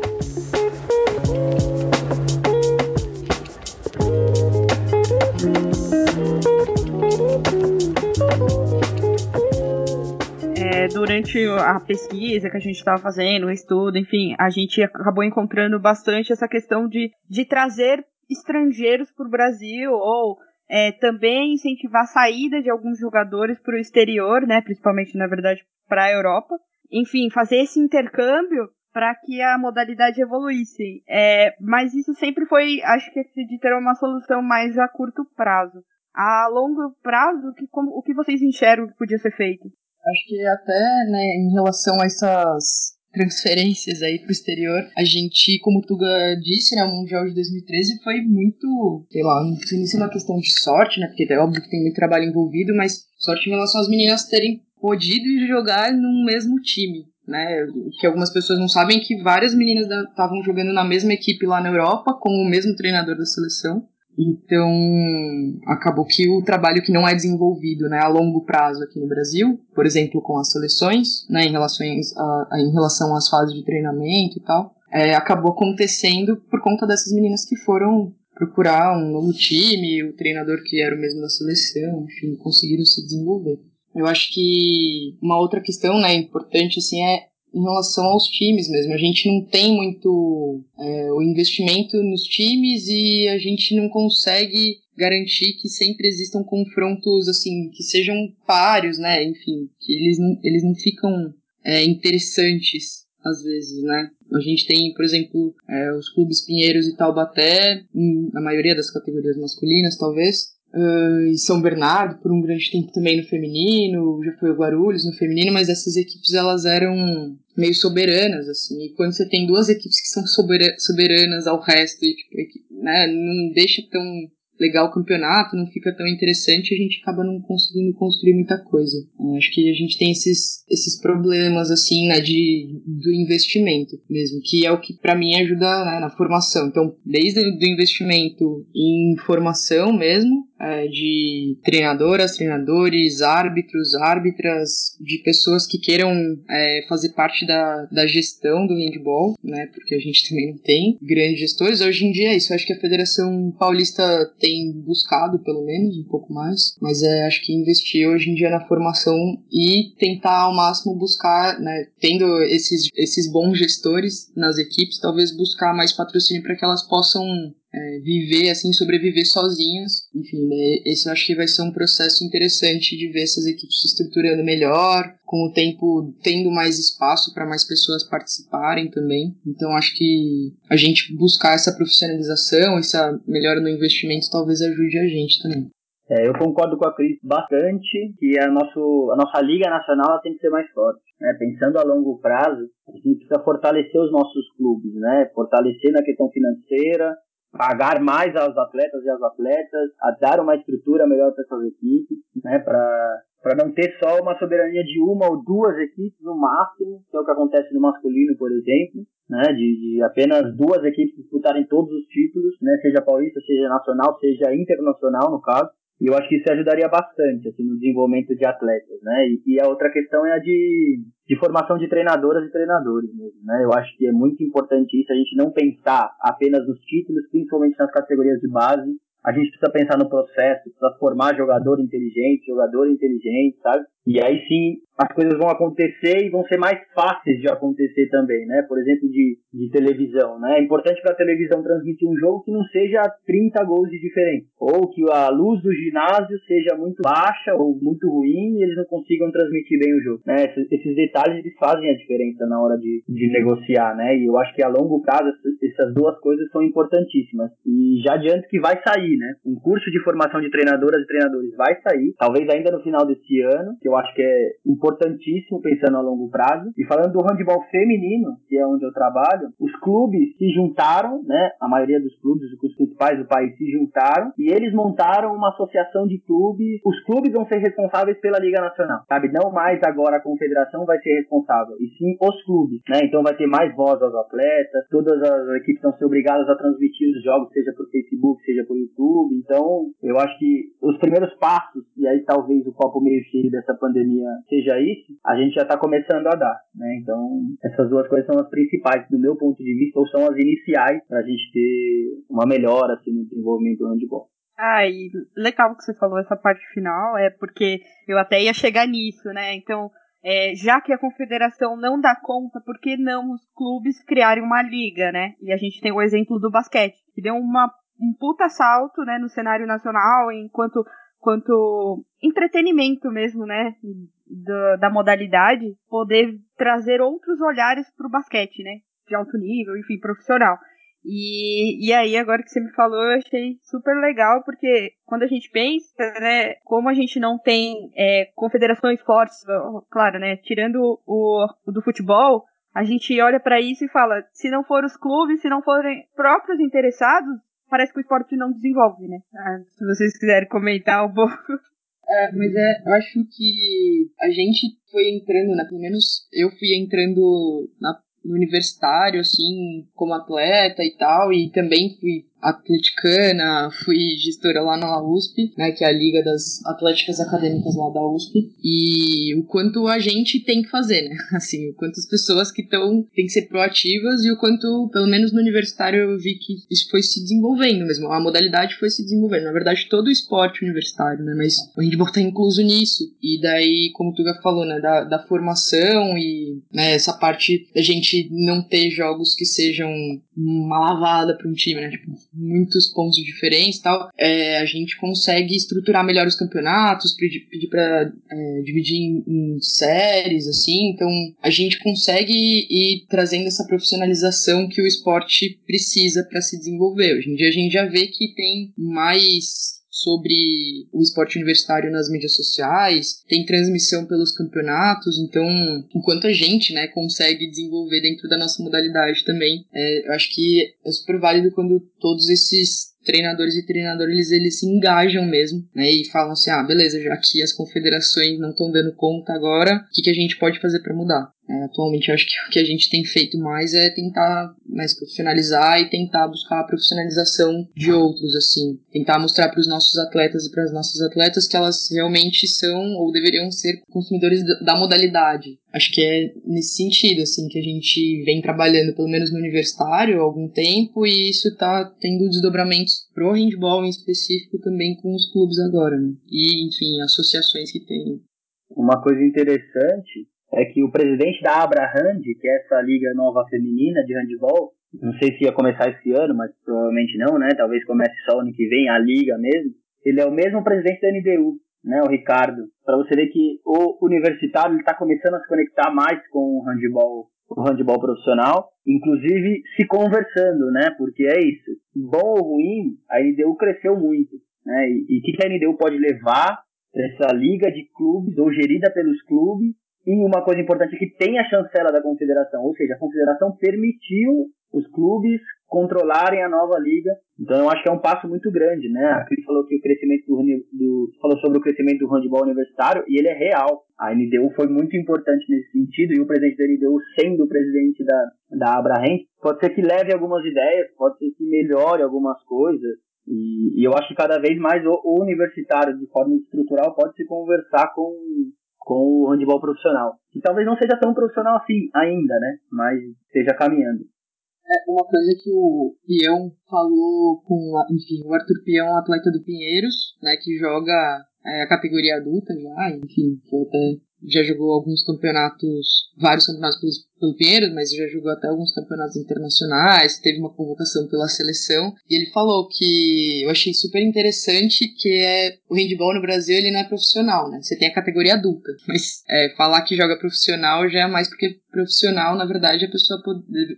Durante a pesquisa que a gente estava fazendo, o estudo, enfim, a gente acabou encontrando bastante essa questão de, de trazer estrangeiros para o Brasil ou é, também incentivar a saída de alguns jogadores para o exterior, né, principalmente, na verdade, para a Europa. Enfim, fazer esse intercâmbio para que a modalidade evoluísse. É, mas isso sempre foi, acho que de ter uma solução mais a curto prazo. A longo prazo, que, como, o que vocês enxergam que podia ser feito? Acho que até, né, em relação a essas transferências aí pro exterior, a gente, como o Tuga disse, né, o Mundial de 2013 foi muito, sei lá, não sei se é uma questão de sorte, né, porque é óbvio que tem muito trabalho envolvido, mas sorte em relação às meninas terem podido jogar num mesmo time, né, que algumas pessoas não sabem que várias meninas estavam jogando na mesma equipe lá na Europa, com o mesmo treinador da seleção, então, acabou que o trabalho que não é desenvolvido né, a longo prazo aqui no Brasil, por exemplo, com as seleções, né, em, relações a, em relação às fases de treinamento e tal, é, acabou acontecendo por conta dessas meninas que foram procurar um novo time, o treinador que era o mesmo da seleção, enfim, conseguiram se desenvolver. Eu acho que uma outra questão né, importante assim, é em relação aos times mesmo. A gente não tem muito é, o investimento nos times e a gente não consegue garantir que sempre existam confrontos assim que sejam páreos, né? Enfim, que eles não, eles não ficam é, interessantes às vezes, né? A gente tem, por exemplo, é, os clubes Pinheiros e Taubaté, na maioria das categorias masculinas, talvez, Uh, e São Bernardo por um grande tempo também no feminino, já foi o Guarulhos no feminino, mas essas equipes elas eram meio soberanas, assim, e quando você tem duas equipes que são soberanas ao resto, e, tipo, né, não deixa tão legal o campeonato, não fica tão interessante, a gente acaba não conseguindo construir muita coisa. Eu acho que a gente tem esses, esses problemas, assim, né, de, do investimento mesmo, que é o que para mim ajuda né, na formação. Então, desde o investimento em formação mesmo, é, de treinadoras, treinadores, árbitros, árbitras, de pessoas que queiram é, fazer parte da, da gestão do handball, né? Porque a gente também não tem grandes gestores. Hoje em dia é isso. Acho que a Federação Paulista tem buscado, pelo menos, um pouco mais. Mas é, acho que investir hoje em dia na formação e tentar ao máximo buscar, né? Tendo esses, esses bons gestores nas equipes, talvez buscar mais patrocínio para que elas possam é, viver, assim, sobreviver sozinhas. Enfim, né, esse eu acho que vai ser um processo interessante de ver essas equipes se estruturando melhor, com o tempo tendo mais espaço para mais pessoas participarem também. Então acho que a gente buscar essa profissionalização, essa melhora no investimento, talvez ajude a gente também. É, eu concordo com a Cris bastante que a, nosso, a nossa Liga Nacional tem que ser mais forte. Né? Pensando a longo prazo, a gente precisa fortalecer os nossos clubes, né? fortalecer na questão financeira, pagar mais aos atletas e às atletas, a dar uma estrutura melhor para essas equipes, né, para não ter só uma soberania de uma ou duas equipes no máximo, que é o que acontece no masculino, por exemplo, né, de, de apenas duas equipes disputarem todos os títulos, né, seja paulista, seja nacional, seja internacional, no caso. E eu acho que isso ajudaria bastante assim, no desenvolvimento de atletas, né? E, e, a outra questão é a de, de formação de treinadoras e treinadores mesmo, né? Eu acho que é muito importante isso, a gente não pensar apenas nos títulos, principalmente nas categorias de base. A gente precisa pensar no processo, precisa formar jogador inteligente, jogador inteligente, sabe? E aí sim as coisas vão acontecer e vão ser mais fáceis de acontecer também, né? Por exemplo, de, de televisão, né? É importante para a televisão transmitir um jogo que não seja 30 gols de diferença, ou que a luz do ginásio seja muito baixa ou muito ruim e eles não consigam transmitir bem o jogo, né? Esses, esses detalhes eles fazem a diferença na hora de, de negociar, né? E eu acho que a longo prazo essas duas coisas são importantíssimas. E já adianto que vai sair, né? Um curso de formação de treinadoras e treinadores vai sair, talvez ainda no final desse ano, que eu acho que é importantíssimo pensando a longo prazo. E falando do handebol feminino, que é onde eu trabalho, os clubes se juntaram, né? A maioria dos clubes, os principais do país se juntaram e eles montaram uma associação de clubes. Os clubes vão ser responsáveis pela Liga Nacional, sabe? Não mais agora a confederação vai ser responsável, e sim os clubes, né? Então vai ter mais voz aos atletas, todas as equipes vão ser obrigadas a transmitir os jogos, seja por Facebook, seja por YouTube. Então, eu acho que os primeiros passos, e aí talvez o copo meio cheio dessa pandemia pandemia isso, a gente já está começando a dar, né? Então, essas duas coisas são as principais, do meu ponto de vista, ou são as iniciais para a gente ter uma melhora assim, no desenvolvimento do handball. Ah, e legal que você falou essa parte final, é porque eu até ia chegar nisso, né? Então, é, já que a confederação não dá conta, por que não os clubes criarem uma liga, né? E a gente tem o exemplo do basquete, que deu uma, um puta salto, né, no cenário nacional, enquanto quanto entretenimento mesmo, né? Da, da modalidade, poder trazer outros olhares para o basquete, né? De alto nível, enfim, profissional. E, e aí, agora que você me falou, eu achei super legal, porque quando a gente pensa, né, como a gente não tem é, confederações fortes, claro, né, tirando o, o do futebol, a gente olha para isso e fala, se não for os clubes, se não forem próprios interessados, parece que o esporte não desenvolve, né? Ah, se vocês quiserem comentar um pouco. É, mas é, eu acho que a gente foi entrando, né? Pelo menos eu fui entrando na, no universitário, assim, como atleta e tal, e também fui atleticana, fui gestora lá na USP, né, que é a Liga das Atléticas Acadêmicas lá da USP, e o quanto a gente tem que fazer, né, assim, o quanto as pessoas que estão, tem que ser proativas e o quanto, pelo menos no universitário, eu vi que isso foi se desenvolvendo mesmo, a modalidade foi se desenvolvendo, na verdade todo o esporte universitário, né, mas o handball tá incluso nisso, e daí, como tu já falou, né, da, da formação e, né, essa parte da gente não ter jogos que sejam uma lavada para um time, né, tipo, muitos pontos diferentes tal, é, a gente consegue estruturar melhor os campeonatos, pedir, pedir para é, dividir em, em, séries, assim, então a gente consegue ir trazendo essa profissionalização que o esporte precisa para se desenvolver. Hoje em dia a gente já vê que tem mais sobre o esporte universitário nas mídias sociais, tem transmissão pelos campeonatos, então enquanto a gente né, consegue desenvolver dentro da nossa modalidade também, é, eu acho que é super válido quando todos esses treinadores e treinadoras eles, eles se engajam mesmo, né? E falam assim, ah, beleza, já que as confederações não estão dando conta agora, o que, que a gente pode fazer para mudar? É, atualmente, acho que o que a gente tem feito mais é tentar mais profissionalizar e tentar buscar a profissionalização de outros, assim. Tentar mostrar para os nossos atletas e para as nossas atletas que elas realmente são ou deveriam ser consumidores da modalidade. Acho que é nesse sentido, assim, que a gente vem trabalhando, pelo menos no universitário, há algum tempo, e isso está tendo desdobramentos pro handball em específico também com os clubes agora, né? E, enfim, associações que tem. Uma coisa interessante é que o presidente da Abrahand, que é essa liga nova feminina de handball, não sei se ia começar esse ano, mas provavelmente não, né? Talvez comece só ano que vem, a liga mesmo. Ele é o mesmo presidente da NDU, né, o Ricardo. Para você ver que o universitário está começando a se conectar mais com o handball, o handball profissional, inclusive se conversando, né? Porque é isso. Bom ou ruim, a NDU cresceu muito, né? E o que, que a NDU pode levar essa liga de clubes ou gerida pelos clubes e uma coisa importante é que tem a chancela da confederação, ou seja, a confederação permitiu os clubes controlarem a nova liga. Então eu acho que é um passo muito grande, né? A Cris falou que o crescimento do, do, falou sobre o crescimento do handebol universitário e ele é real. A NDU foi muito importante nesse sentido e o presidente da NDU sendo o presidente da da Abraham, pode ser que leve algumas ideias, pode ser que melhore algumas coisas. E, e eu acho que cada vez mais o, o universitário de forma estrutural pode se conversar com com o handebol profissional. Que talvez não seja tão profissional assim ainda, né? Mas esteja caminhando. É uma coisa que o Pião falou com, enfim, o Arthur Pião, atleta do Pinheiros, né, que joga é, a categoria adulta já, enfim, foi até já jogou alguns campeonatos, vários campeonatos Pinheiros, mas já jogou até alguns campeonatos internacionais, teve uma convocação pela seleção, e ele falou que eu achei super interessante que é o handball no Brasil ele não é profissional, né? Você tem a categoria adulta, mas é, falar que joga profissional já é mais porque profissional, na verdade, a pessoa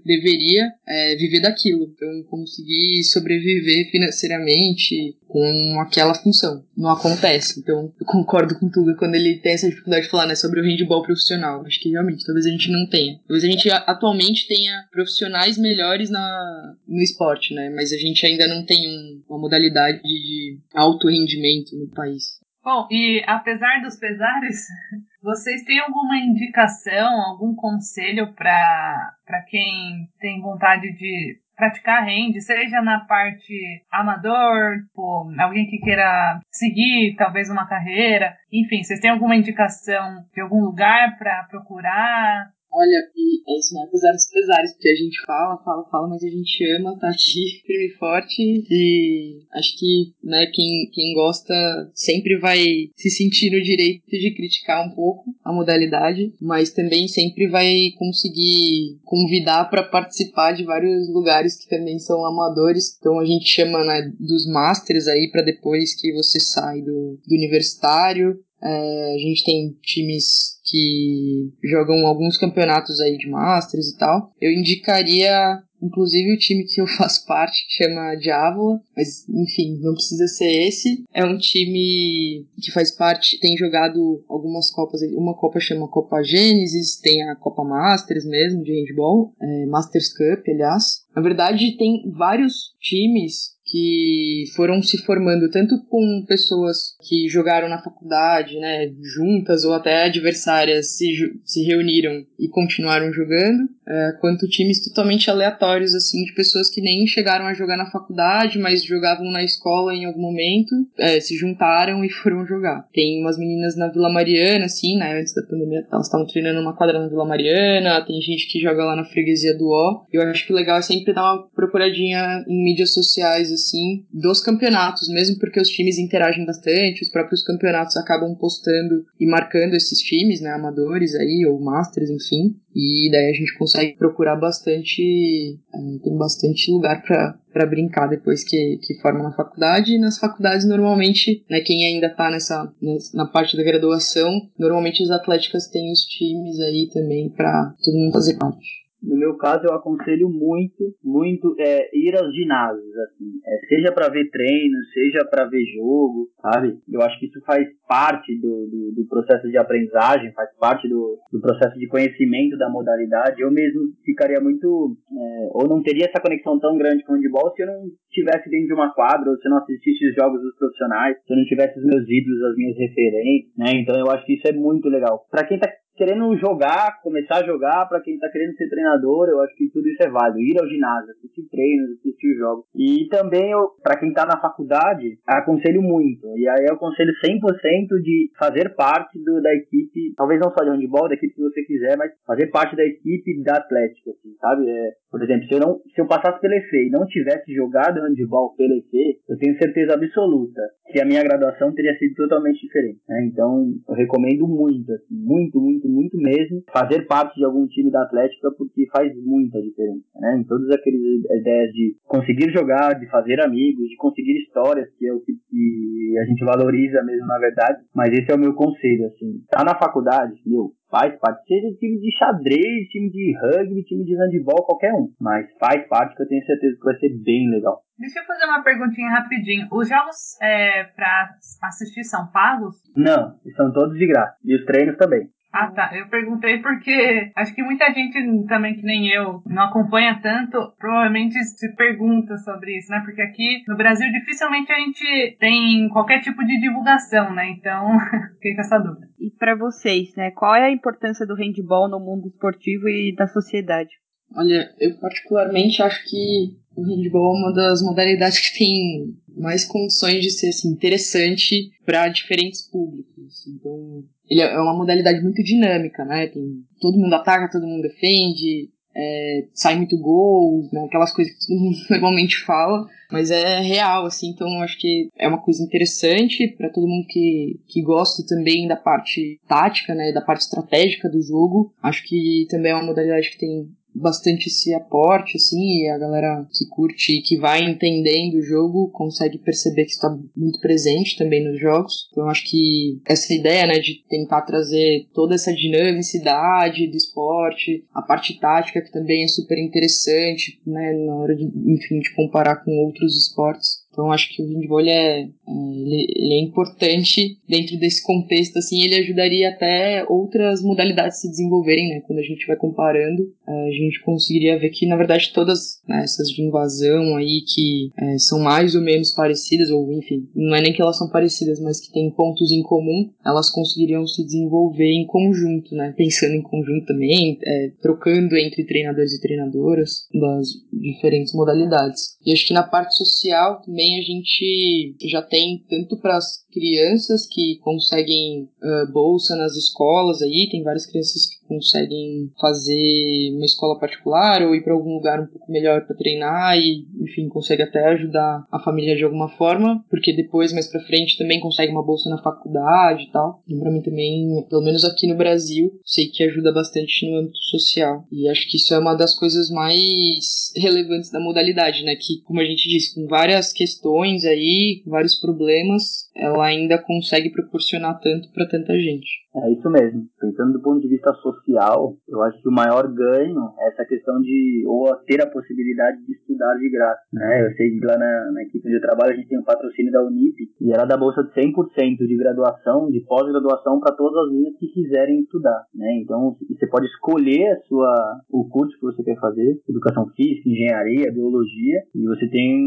deveria é, viver daquilo, então conseguir sobreviver financeiramente com aquela função. Não acontece, então eu concordo com tudo quando ele tem essa dificuldade de falar né, sobre o handball profissional. Acho que realmente, talvez a gente não tenha. Talvez a gente atualmente tenha profissionais melhores na, no esporte, né? Mas a gente ainda não tem um, uma modalidade de alto rendimento no país. Bom, e apesar dos pesares, vocês têm alguma indicação, algum conselho para quem tem vontade de praticar rende, seja na parte amador, tipo, alguém que queira seguir talvez uma carreira, enfim, vocês têm alguma indicação de algum lugar para procurar? Olha, e é isso, né? Apesar dos pesares, porque a gente fala, fala, fala, mas a gente ama, tá aqui firme e forte. E acho que, né, quem, quem gosta sempre vai se sentir no direito de criticar um pouco a modalidade, mas também sempre vai conseguir convidar para participar de vários lugares que também são amadores. Então a gente chama, né, dos masters aí para depois que você sai do, do universitário. É, a gente tem times que jogam alguns campeonatos aí de Masters e tal. Eu indicaria Inclusive o time que eu faço parte, que chama Diavola, mas enfim, não precisa ser esse. É um time que faz parte, tem jogado algumas copas, uma copa chama Copa Gênesis, tem a Copa Masters mesmo, de handball, é, Masters Cup, aliás. Na verdade, tem vários times que foram se formando tanto com pessoas que jogaram na faculdade, né, juntas ou até adversárias se, se reuniram e continuaram jogando, é, quanto times totalmente aleatórios, assim, de pessoas que nem chegaram a jogar na faculdade, mas jogavam na escola em algum momento, é, se juntaram e foram jogar. Tem umas meninas na Vila Mariana, assim, né, antes da pandemia, elas estavam treinando uma quadra na Vila Mariana, tem gente que joga lá na freguesia do Ó. Eu acho que o legal é sempre dar uma procuradinha em mídias sociais, assim, dos campeonatos, mesmo porque os times interagem bastante, os próprios campeonatos acabam postando e marcando esses times, né, amadores aí, ou masters, enfim. E daí a gente consegue procurar bastante, é, tem bastante lugar para brincar depois que, que forma na faculdade. E nas faculdades, normalmente, né, quem ainda está nessa, na parte da graduação, normalmente as atléticas têm os times aí também para todo mundo fazer parte. No meu caso, eu aconselho muito, muito é, ir aos ginásios, assim, é, seja para ver treino, seja para ver jogo, sabe? Eu acho que isso faz parte do, do, do processo de aprendizagem, faz parte do, do, processo de conhecimento da modalidade. Eu mesmo ficaria muito, é, ou não teria essa conexão tão grande com o handball se eu não estivesse dentro de uma quadra, ou se eu não assistisse os jogos dos profissionais, se eu não tivesse os meus ídolos, as minhas referências, né? Então eu acho que isso é muito legal. Para quem tá querendo jogar, começar a jogar, para quem tá querendo ser treinador, eu acho que tudo isso é válido. Ir ao ginásio, assistir treinos, assistir jogos. E também, para quem tá na faculdade, aconselho muito. E aí eu aconselho 100% de fazer parte do, da equipe, talvez não só de handball, da equipe que você quiser, mas fazer parte da equipe da Atlética, assim, sabe? É, por exemplo, se eu, não, se eu passasse pela EFE e não tivesse jogado handball pela EFE, eu tenho certeza absoluta que a minha graduação teria sido totalmente diferente. Né? Então, eu recomendo muito, assim, muito, muito, muito mesmo, fazer parte de algum time da Atlética, porque faz muita diferença. Né? Em todas aquelas ideias de conseguir jogar, de fazer amigos, de conseguir histórias, que é o que, que a gente valoriza mesmo, na verdade. Mas esse é o meu conselho, assim. Tá na faculdade, meu, faz parte. Seja time de xadrez, time de rugby, time de handball, qualquer um. Mas faz parte que eu tenho certeza que vai ser bem legal. Deixa eu fazer uma perguntinha rapidinho. Os jogos é, para assistir são pagos? Não, são todos de graça. E os treinos também. Ah, tá. Eu perguntei porque acho que muita gente também, que nem eu, não acompanha tanto, provavelmente se pergunta sobre isso, né? Porque aqui no Brasil dificilmente a gente tem qualquer tipo de divulgação, né? Então, fica essa dúvida. E para vocês, né? Qual é a importância do handball no mundo esportivo e da sociedade? Olha, eu particularmente acho que o handball é uma das modalidades que tem mais condições de ser assim, interessante para diferentes públicos. Então, ele é uma modalidade muito dinâmica, né? Tem, todo mundo ataca, todo mundo defende, é, sai muito gol, né? aquelas coisas que todo mundo normalmente fala, mas é real, assim, então eu acho que é uma coisa interessante para todo mundo que, que gosta também da parte tática, né, da parte estratégica do jogo. Acho que também é uma modalidade que tem bastante esse aporte, assim, e a galera que curte e que vai entendendo o jogo consegue perceber que está muito presente também nos jogos. Então acho que essa ideia, né, de tentar trazer toda essa dinamicidade do esporte, a parte tática que também é super interessante, né, na hora de, enfim, de comparar com outros esportes. Então acho que o handball é, ele, ele, é importante dentro desse contexto, assim, ele ajudaria até outras modalidades se desenvolverem, né? Quando a gente vai comparando, é, a gente conseguiria ver que, na verdade, todas né, essas de invasão aí que é, são mais ou menos parecidas, ou enfim, não é nem que elas são parecidas, mas que têm pontos em comum, elas conseguiriam se desenvolver em conjunto, né? Pensando em conjunto também, é, trocando entre treinadores e treinadoras das diferentes modalidades. E acho que na parte social também a gente já tem tanto para as crianças que conseguem uh, bolsa nas escolas aí, tem várias crianças que conseguem fazer uma escola particular ou ir para algum lugar um pouco melhor para treinar e, enfim, consegue até ajudar a família de alguma forma, porque depois, mais para frente, também consegue uma bolsa na faculdade e tal. E para mim também, pelo menos aqui no Brasil, sei que ajuda bastante no âmbito social. E acho que isso é uma das coisas mais relevantes da modalidade, né? Que, como a gente disse, com várias questões aí, vários problemas, ela ainda consegue proporcionar tanto para tanta gente. É isso mesmo. Pensando do ponto de vista social, eu acho que o maior ganho é essa questão de ou ter a possibilidade de estudar de graça. Né? Eu sei que lá na, na equipe eu trabalho a gente tem um patrocínio da Unip e ela dá bolsa de 100% de graduação, de pós-graduação para todas as meninas que quiserem estudar. Né? Então você pode escolher a sua, o curso que você quer fazer, educação física, engenharia, biologia, e você tem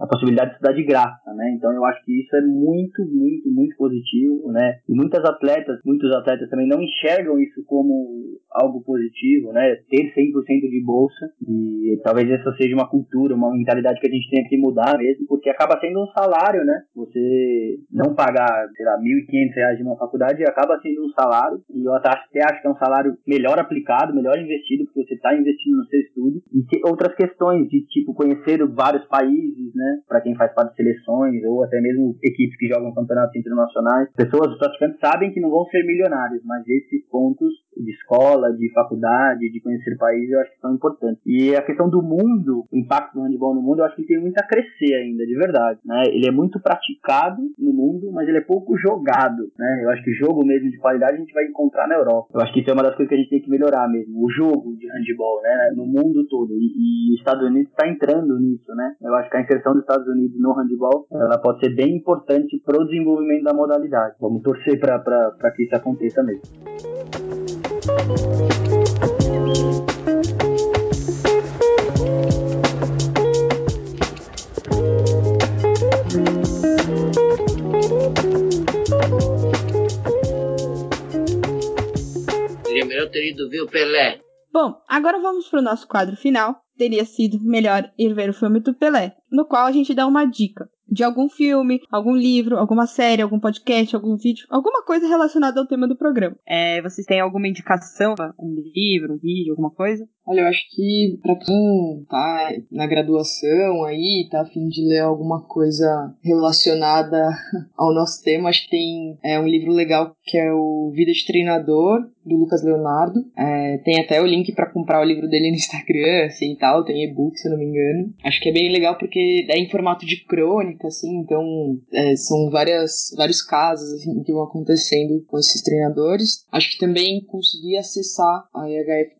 a possibilidade de estudar de graça. Né? Então eu acho que isso é muito, muito, muito positivo. Né? E muitas atletas atletas, muitos atletas também não enxergam isso como algo positivo, né? Ter 100% de bolsa e talvez essa seja uma cultura, uma mentalidade que a gente tenha que mudar mesmo, porque acaba sendo um salário, né? Você não pagar, sei lá, 1.500 reais de uma faculdade acaba sendo um salário e eu até acho que é um salário melhor aplicado, melhor investido, porque você está investindo no seu estudo e outras questões de tipo conhecer vários países, né? Para quem faz parte de seleções ou até mesmo equipes que jogam campeonatos internacionais, pessoas, os praticantes sabem que não vão ser milionários, mas esses pontos de escola, de faculdade, de conhecer o país, eu acho que são importantes. E a questão do mundo, o impacto do handball no mundo, eu acho que tem muito a crescer ainda, de verdade. Né? Ele é muito praticado no mundo, mas ele é pouco jogado. Né? Eu acho que jogo mesmo de qualidade a gente vai encontrar na Europa. Eu acho que isso é uma das coisas que a gente tem que melhorar mesmo, o jogo de handball, né? No mundo todo. E, e os Estados Unidos está entrando nisso, né? Eu acho que a inserção dos Estados Unidos no handball, ela pode ser bem importante para o desenvolvimento da modalidade. Vamos torcer para que isso aconteça mesmo. Melhor ter ido ver o Pelé. Bom, agora vamos para o nosso quadro final. Teria sido melhor ir ver o filme do Pelé, no qual a gente dá uma dica de algum filme, algum livro, alguma série, algum podcast, algum vídeo, alguma coisa relacionada ao tema do programa. É, vocês têm alguma indicação? Um livro, um vídeo, alguma coisa? Olha, eu acho que para quem tá na graduação aí, tá a fim de ler alguma coisa relacionada ao nosso tema, acho que tem é, um livro legal que é o Vida de Treinador, do Lucas Leonardo. É, tem até o link para comprar o livro dele no Instagram, assim tal, tem e-book, se eu não me engano. Acho que é bem legal porque é em formato de crônica, assim, então é, são várias, vários casos assim, que vão acontecendo com esses treinadores. Acho que também consegui acessar a IHF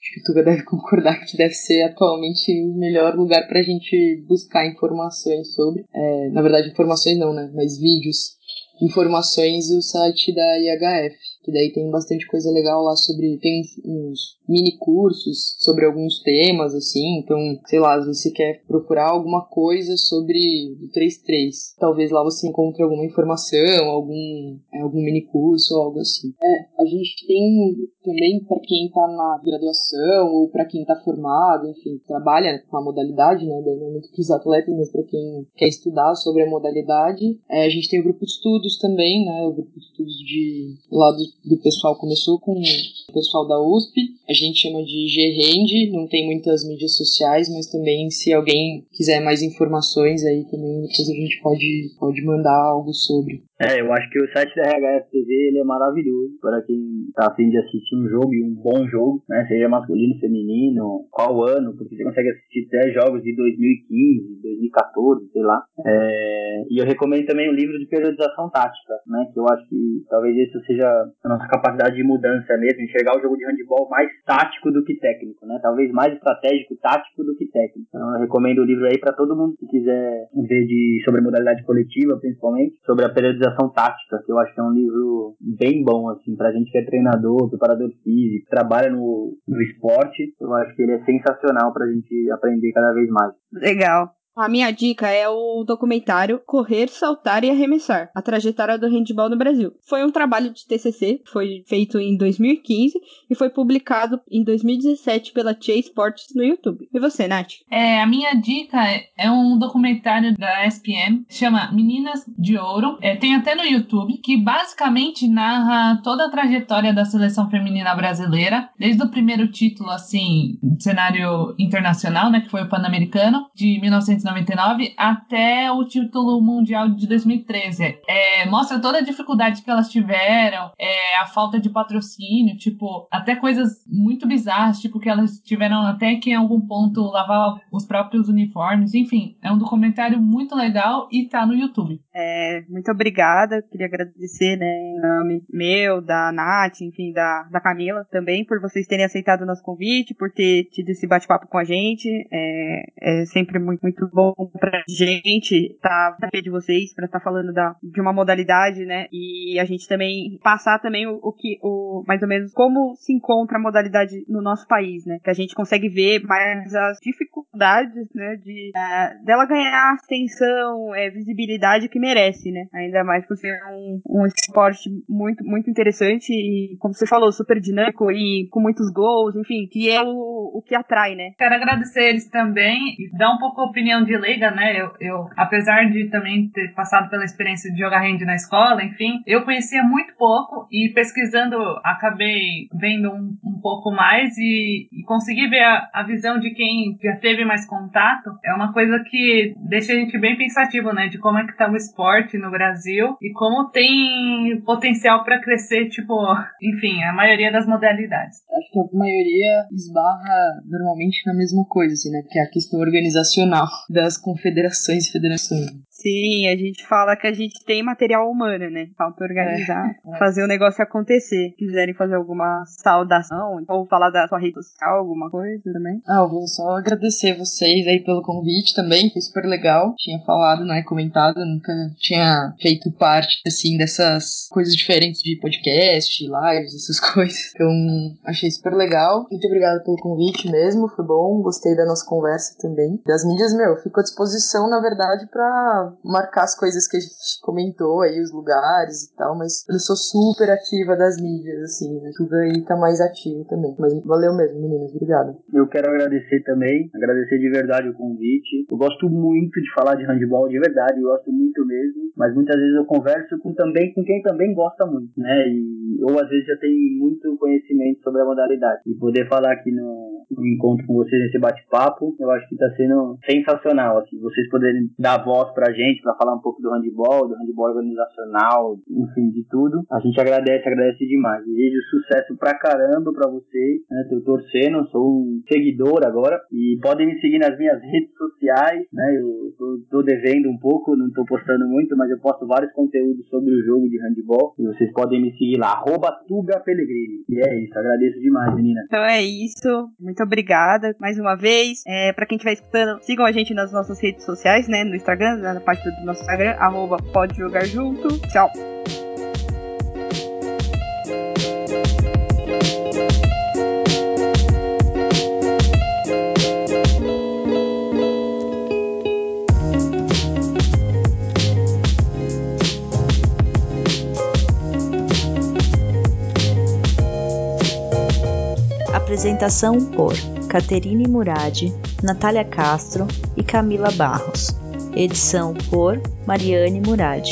acho que tu Tuga deve concordar que deve ser atualmente o melhor lugar para a gente buscar informações sobre. É, na verdade, informações não, né? Mas vídeos, informações do site da IHF que daí tem bastante coisa legal lá sobre. Tem uns mini cursos sobre alguns temas, assim. Então, sei lá, vezes você quer procurar alguma coisa sobre o 3.3. Talvez lá você encontre alguma informação, algum, é, algum mini curso algo assim. É, a gente tem também para quem está na graduação ou para quem está formado, enfim, trabalha com a modalidade, né? Daí não é muito para os atletas, mas para quem quer estudar sobre a modalidade. É, a gente tem o grupo de estudos também, né? O grupo de estudos de lá do pessoal começou com o pessoal da USP. A gente chama de G-Rend, não tem muitas mídias sociais, mas também se alguém quiser mais informações aí também depois a gente pode, pode mandar algo sobre. É, eu acho que o site da RHF TV ele é maravilhoso para quem está afim de assistir um jogo e um bom jogo, né? Seja masculino, feminino, qual ano, porque você consegue assistir até jogos de 2015, 2014, sei lá. É, e eu recomendo também o livro de periodização tática, né? Que eu acho que talvez isso seja a nossa capacidade de mudança mesmo, enxergar o jogo de handball mais tático do que técnico, né? Talvez mais estratégico, tático do que técnico. Então eu recomendo o livro aí para todo mundo que quiser ver de sobre modalidade coletiva, principalmente, sobre a periodização Organização Tática, que eu acho que é um livro bem bom, assim, pra gente que é treinador, preparador físico, trabalha no, no esporte, eu acho que ele é sensacional pra gente aprender cada vez mais. Legal. A minha dica é o documentário Correr, Saltar e Arremessar: A trajetória do handball no Brasil. Foi um trabalho de TCC, foi feito em 2015 e foi publicado em 2017 pela Tia Sports no YouTube. E você, Nath? É, a minha dica é um documentário da ESPN, chama Meninas de Ouro. É, tem até no YouTube, que basicamente narra toda a trajetória da seleção feminina brasileira, desde o primeiro título, assim, cenário internacional, né, que foi o Pan-Americano, de 19 1999 até o título mundial de 2013. É, mostra toda a dificuldade que elas tiveram, é, a falta de patrocínio, tipo, até coisas muito bizarras, tipo, que elas tiveram até que em algum ponto lavar os próprios uniformes. Enfim, é um documentário muito legal e tá no YouTube. É, muito obrigada. Queria agradecer, né, em nome meu, da Nath, enfim, da, da Camila também, por vocês terem aceitado o nosso convite, por ter tido esse bate-papo com a gente. É, é sempre muito, muito bom pra gente estar tá, de vocês, para estar tá falando da, de uma modalidade, né? E a gente também passar também o, o, que, o, mais ou menos como se encontra a modalidade no nosso país, né? Que a gente consegue ver mais as dificuldades, né? De, uh, dela ganhar atenção, é, visibilidade que merece, né? Ainda mais por ser um, um esporte muito, muito interessante e, como você falou, super dinâmico e com muitos gols, enfim, que é o, o que atrai, né? Quero agradecer eles também e dar um pouco a opinião de leiga, né? Eu, eu, apesar de também ter passado pela experiência de jogar hand na escola, enfim, eu conhecia muito pouco e pesquisando acabei vendo um, um pouco mais e, e conseguir ver a, a, visão de quem já teve mais contato é uma coisa que deixa a gente bem pensativo, né? De como é que tá o esporte no Brasil e como tem potencial para crescer, tipo, enfim, a maioria das modalidades. Acho que a maioria esbarra normalmente na mesma coisa, assim, né? Que é a questão organizacional das confederações e federações. Sim, a gente fala que a gente tem material humano, né? Falta organizar, é. fazer o negócio acontecer. Se quiserem fazer alguma saudação, ou falar da sua rede social, alguma coisa também. Ah, eu vou só agradecer vocês aí pelo convite também, foi super legal. Tinha falado, né, comentado, nunca tinha feito parte, assim, dessas coisas diferentes de podcast, lives, essas coisas. Então, achei super legal. Muito obrigada pelo convite mesmo, foi bom, gostei da nossa conversa também. Das mídias, meu, fico à disposição, na verdade, para marcar as coisas que a gente comentou aí, os lugares e tal, mas eu sou super ativa das mídias, assim? Tudo aí tá mais ativo também. Mas valeu mesmo, meninas, obrigado. Eu quero agradecer também, agradecer de verdade o convite. Eu gosto muito de falar de handball, de verdade, eu gosto muito mesmo, mas muitas vezes eu converso com também com quem também gosta muito, né? E ou às vezes já tem muito conhecimento sobre a modalidade. E poder falar aqui no, no encontro com vocês nesse bate-papo, eu acho que tá sendo sensacional, assim, vocês poderem dar voz pra gente, para falar um pouco do handball, do handball organizacional, enfim, de tudo. A gente agradece, agradece demais. Desejo sucesso pra caramba pra vocês, né? Tô torcendo, sou um seguidor agora e podem me seguir nas minhas redes sociais, né? Eu tô, tô devendo um pouco, não tô postando muito, mas eu posto vários conteúdos sobre o jogo de handball e vocês podem me seguir lá, arroba Tuga. E é isso, agradeço demais, menina. Então é isso, muito obrigada mais uma vez. É, para quem estiver escutando, sigam a gente nas nossas redes sociais, né? No Instagram, na página do nosso Instagram, arroba pode jogar junto. Tchau! Apresentação por Caterine Murad, Natália Castro e Camila Barros. Edição por Mariane Murad.